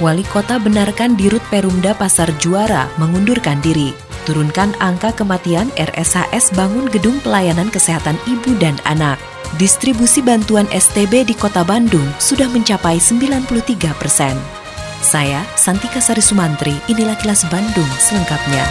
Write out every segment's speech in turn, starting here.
Wali Kota benarkan Dirut Perumda Pasar Juara mengundurkan diri. Turunkan angka kematian RSHS bangun gedung pelayanan kesehatan ibu dan anak. Distribusi bantuan STB di Kota Bandung sudah mencapai 93 persen. Saya, Santika Sari Sumantri, inilah kilas Bandung selengkapnya.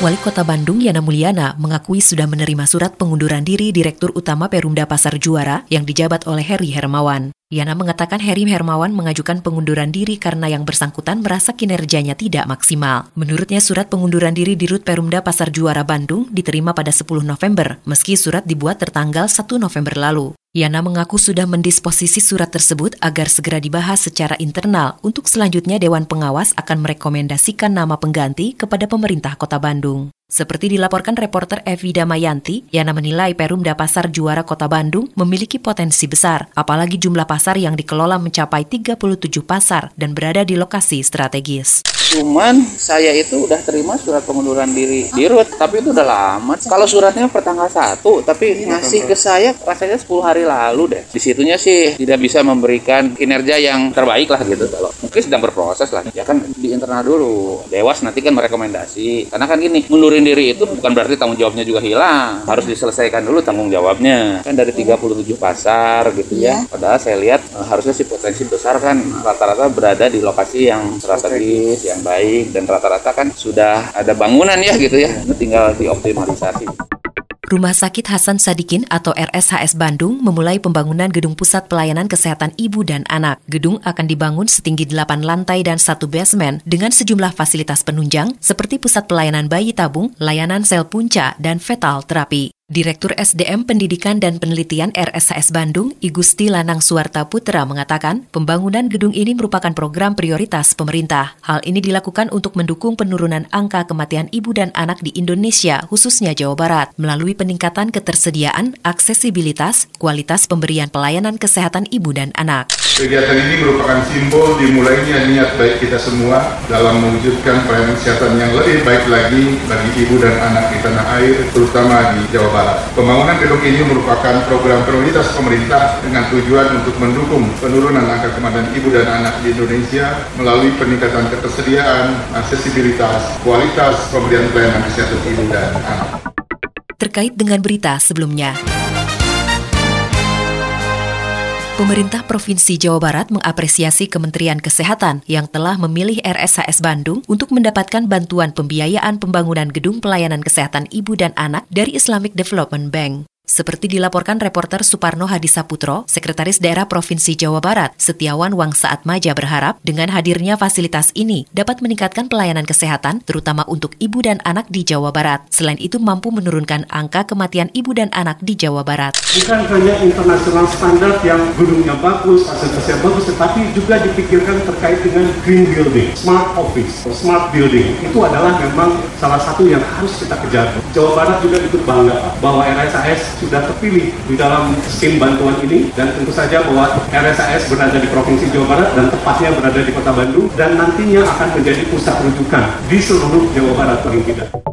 Wali Kota Bandung Yana Mulyana mengakui sudah menerima surat pengunduran diri Direktur Utama Perumda Pasar Juara yang dijabat oleh Heri Hermawan. Yana mengatakan Heri Hermawan mengajukan pengunduran diri karena yang bersangkutan merasa kinerjanya tidak maksimal. Menurutnya surat pengunduran diri di Rut Perumda Pasar Juara Bandung diterima pada 10 November, meski surat dibuat tertanggal 1 November lalu. Yana mengaku sudah mendisposisi surat tersebut agar segera dibahas secara internal untuk selanjutnya Dewan Pengawas akan merekomendasikan nama pengganti kepada pemerintah kota Bandung. Seperti dilaporkan reporter Evi Damayanti, Yana menilai Perumda Pasar Juara Kota Bandung memiliki potensi besar, apalagi jumlah pasar yang dikelola mencapai 37 pasar dan berada di lokasi strategis. Cuman saya itu udah terima surat pengunduran diri di RUT, tapi itu udah lama. Kalau suratnya pertanggal 1, tapi ngasih ke saya rasanya 10 hari lalu deh. Di situnya sih tidak bisa memberikan kinerja yang terbaik lah gitu kalau mungkin sedang berproses lah. Ya kan di internal dulu. Dewas nanti kan merekomendasi. Karena kan gini, mundurin diri itu bukan berarti tanggung jawabnya juga hilang. Harus diselesaikan dulu tanggung jawabnya. Kan dari 37 pasar gitu ya. Padahal saya lihat eh, harusnya sih potensi besar kan rata-rata berada di lokasi yang strategis, yang baik dan rata-rata kan sudah ada bangunan ya gitu ya. Tinggal dioptimalisasi. Rumah Sakit Hasan Sadikin atau RSHS Bandung memulai pembangunan gedung pusat pelayanan kesehatan ibu dan anak. Gedung akan dibangun setinggi 8 lantai dan satu basement dengan sejumlah fasilitas penunjang seperti pusat pelayanan bayi tabung, layanan sel punca, dan fetal terapi. Direktur SDM Pendidikan dan Penelitian RSHS Bandung, Igusti Lanang Suwarta Putra mengatakan, pembangunan gedung ini merupakan program prioritas pemerintah. Hal ini dilakukan untuk mendukung penurunan angka kematian ibu dan anak di Indonesia, khususnya Jawa Barat, melalui peningkatan ketersediaan, aksesibilitas, kualitas pemberian pelayanan kesehatan ibu dan anak. Kegiatan ini merupakan simbol dimulainya niat baik kita semua dalam mewujudkan pelayanan kesehatan yang lebih baik lagi bagi ibu dan anak di tanah air, terutama di Jawa Barat. Pembangunan gedung ini merupakan program prioritas pemerintah dengan tujuan untuk mendukung penurunan angka kematian ibu dan anak di Indonesia melalui peningkatan ketersediaan, aksesibilitas, kualitas pemberian pelayanan kesehatan ibu dan anak. Terkait dengan berita sebelumnya, Pemerintah Provinsi Jawa Barat mengapresiasi Kementerian Kesehatan yang telah memilih RSHS Bandung untuk mendapatkan bantuan pembiayaan pembangunan gedung pelayanan kesehatan ibu dan anak dari Islamic Development Bank. Seperti dilaporkan reporter Suparno Hadisaputro, Sekretaris Daerah Provinsi Jawa Barat, Setiawan Wangsaat Maja berharap dengan hadirnya fasilitas ini dapat meningkatkan pelayanan kesehatan terutama untuk ibu dan anak di Jawa Barat. Selain itu mampu menurunkan angka kematian ibu dan anak di Jawa Barat. bukan hanya internasional standar yang gedungnya bagus, fasilitasnya bagus, tetapi juga dipikirkan terkait dengan green building, smart office, smart building. Itu adalah memang salah satu yang harus kita kejar. Jawa Barat juga ikut bangga bahwa RSAS sudah terpilih di dalam skim bantuan ini dan tentu saja bahwa RSAS berada di Provinsi Jawa Barat dan tepatnya berada di Kota Bandung dan nantinya akan menjadi pusat rujukan di seluruh Jawa Barat paling tidak.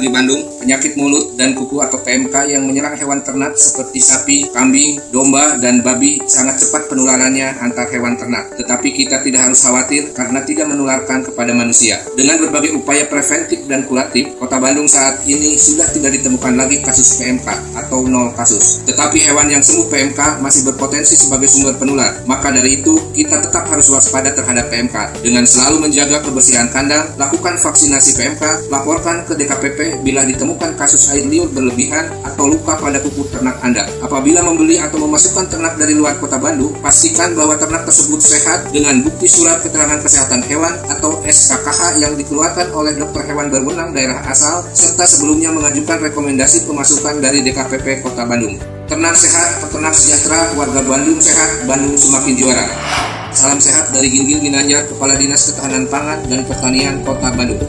Wargi Bandung, penyakit mulut dan kuku atau PMK yang menyerang hewan ternak seperti sapi, kambing, domba, dan babi sangat cepat penularannya antar hewan ternak. Tetapi kita tidak harus khawatir karena tidak menularkan kepada manusia. Dengan berbagai upaya preventif dan kuratif, Kota Bandung saat ini sudah tidak ditemukan lagi kasus PMK atau nol kasus. Tetapi hewan yang sembuh PMK masih berpotensi sebagai sumber penular. Maka dari itu, kita tetap harus waspada terhadap PMK. Dengan selalu menjaga kebersihan kandang, lakukan vaksinasi PMK, laporkan ke DKPP bila ditemukan kasus air liur berlebihan atau luka pada kuku ternak Anda. Apabila membeli atau memasukkan ternak dari luar kota Bandung, pastikan bahwa ternak tersebut sehat dengan bukti surat keterangan kesehatan hewan atau SKKH yang dikeluarkan oleh dokter hewan berwenang daerah asal serta sebelumnya mengajukan rekomendasi pemasukan dari DKPP Kota Bandung. Ternak sehat, peternak sejahtera, warga Bandung sehat, Bandung semakin juara. Salam sehat dari Ginggil Ginanjar, Kepala Dinas Ketahanan Pangan dan Pertanian Kota Bandung.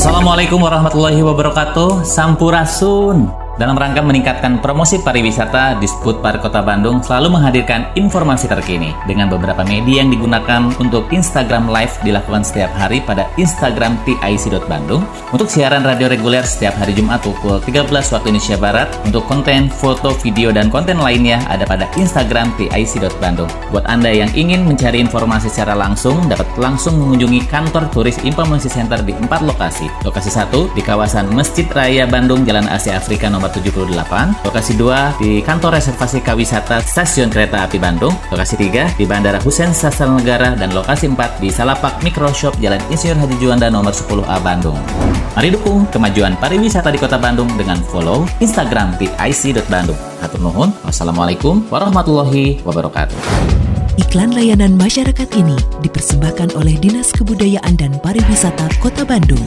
Assalamualaikum warahmatullahi wabarakatuh. Sampurasun. Dalam rangka meningkatkan promosi pariwisata, Disput Park Kota Bandung selalu menghadirkan informasi terkini dengan beberapa media yang digunakan untuk Instagram Live dilakukan setiap hari pada Instagram TIC.Bandung untuk siaran radio reguler setiap hari Jumat pukul 13 waktu Indonesia Barat untuk konten, foto, video, dan konten lainnya ada pada Instagram TIC.Bandung. Buat Anda yang ingin mencari informasi secara langsung, dapat langsung mengunjungi kantor turis Informasi Center di empat lokasi. Lokasi satu di kawasan Masjid Raya Bandung, Jalan Asia Afrika nomor 78, lokasi 2 di kantor reservasi kawisata Stasiun Kereta Api Bandung, lokasi 3 di Bandara Husein Sastra Negara, dan lokasi 4 di Salapak Microshop Jalan Insinyur Haji Juanda nomor 10A Bandung. Mari dukung kemajuan pariwisata di Kota Bandung dengan follow Instagram di ic.bandung. Hatur nuhun. Wassalamualaikum warahmatullahi wabarakatuh. Iklan layanan masyarakat ini dipersembahkan oleh Dinas Kebudayaan dan Pariwisata Kota Bandung.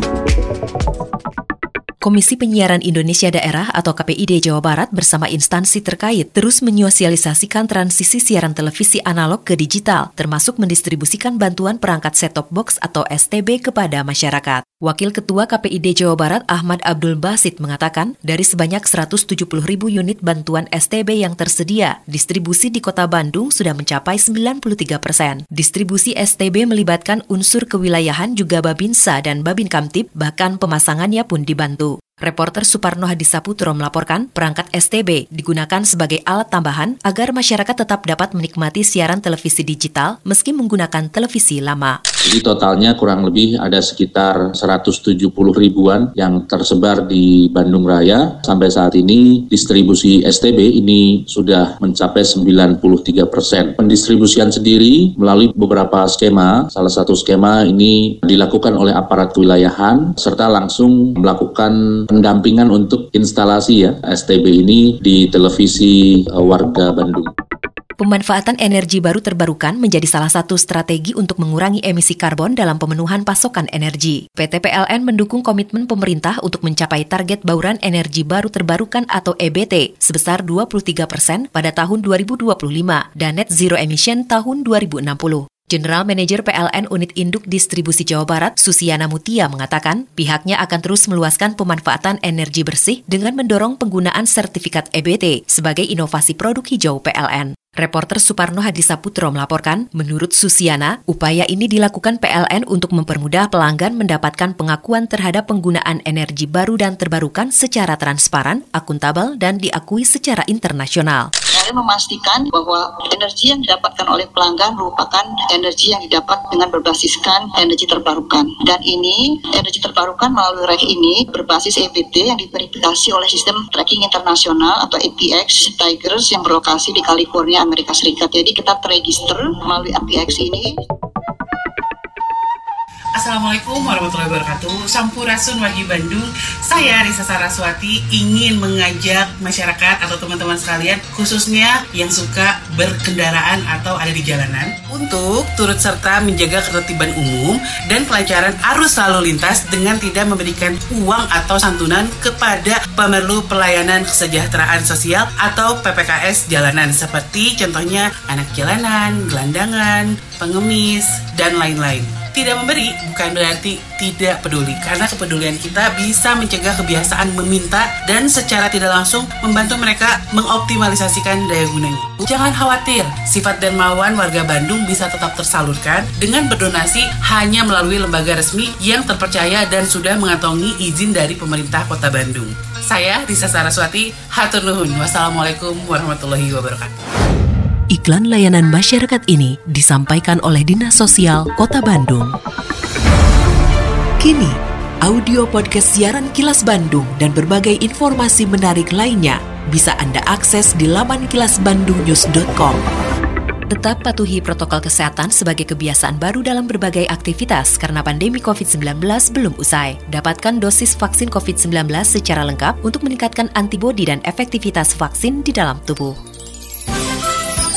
Komisi Penyiaran Indonesia Daerah atau KPID Jawa Barat bersama instansi terkait terus menyosialisasikan transisi siaran televisi analog ke digital, termasuk mendistribusikan bantuan perangkat set-top box atau STB kepada masyarakat. Wakil Ketua KPID Jawa Barat Ahmad Abdul Basit mengatakan, dari sebanyak 170 ribu unit bantuan STB yang tersedia, distribusi di kota Bandung sudah mencapai 93 persen. Distribusi STB melibatkan unsur kewilayahan juga Babinsa dan Babin Kamtip, bahkan pemasangannya pun dibantu. Reporter Suparno Hadisaputro melaporkan perangkat STB digunakan sebagai alat tambahan agar masyarakat tetap dapat menikmati siaran televisi digital meski menggunakan televisi lama. Jadi totalnya kurang lebih ada sekitar 170 ribuan yang tersebar di Bandung Raya. Sampai saat ini distribusi STB ini sudah mencapai 93 persen. Pendistribusian sendiri melalui beberapa skema, salah satu skema ini dilakukan oleh aparat kewilayahan serta langsung melakukan pendampingan untuk instalasi ya STB ini di televisi uh, warga Bandung. Pemanfaatan energi baru terbarukan menjadi salah satu strategi untuk mengurangi emisi karbon dalam pemenuhan pasokan energi. PT PLN mendukung komitmen pemerintah untuk mencapai target bauran energi baru terbarukan atau EBT sebesar 23 persen pada tahun 2025 dan net zero emission tahun 2060. General Manager PLN Unit Induk Distribusi Jawa Barat, Susiana Mutia mengatakan pihaknya akan terus meluaskan pemanfaatan energi bersih dengan mendorong penggunaan sertifikat EBT sebagai inovasi produk hijau PLN. Reporter Suparno Hadisaputro melaporkan, menurut Susiana, upaya ini dilakukan PLN untuk mempermudah pelanggan mendapatkan pengakuan terhadap penggunaan energi baru dan terbarukan secara transparan, akuntabel, dan diakui secara internasional. Saya memastikan bahwa energi yang didapatkan oleh pelanggan merupakan energi yang didapat dengan berbasiskan energi terbarukan. Dan ini, energi terbarukan melalui REC ini berbasis EBT yang diverifikasi oleh sistem tracking internasional atau APX Tigers yang berlokasi di California, Amerika Serikat. Jadi kita terregister melalui APX ini. Assalamualaikum warahmatullahi wabarakatuh. Sampurasun Wagi Bandung. Saya Risa Saraswati ingin mengajak masyarakat atau teman-teman sekalian Khususnya yang suka berkendaraan atau ada di jalanan Untuk turut serta menjaga ketertiban umum Dan kelancaran arus lalu lintas Dengan tidak memberikan uang atau santunan kepada pemerlu pelayanan kesejahteraan sosial Atau PPKS jalanan Seperti contohnya anak jalanan, gelandangan, pengemis, dan lain-lain tidak memberi bukan berarti tidak peduli karena kepedulian kita bisa mencegah kebiasaan meminta dan secara tidak langsung membantu mereka mengoptimalisasikan daya gunanya. Jangan khawatir, sifat dan mauan warga Bandung bisa tetap tersalurkan dengan berdonasi hanya melalui lembaga resmi yang terpercaya dan sudah mengantongi izin dari pemerintah Kota Bandung. Saya Risa Saraswati, hatur nuhun. Wassalamualaikum warahmatullahi wabarakatuh. Iklan layanan masyarakat ini disampaikan oleh Dinas Sosial Kota Bandung. Kini, audio podcast siaran Kilas Bandung dan berbagai informasi menarik lainnya bisa Anda akses di laman kilasbandungnews.com. Tetap patuhi protokol kesehatan sebagai kebiasaan baru dalam berbagai aktivitas karena pandemi COVID-19 belum usai. Dapatkan dosis vaksin COVID-19 secara lengkap untuk meningkatkan antibodi dan efektivitas vaksin di dalam tubuh.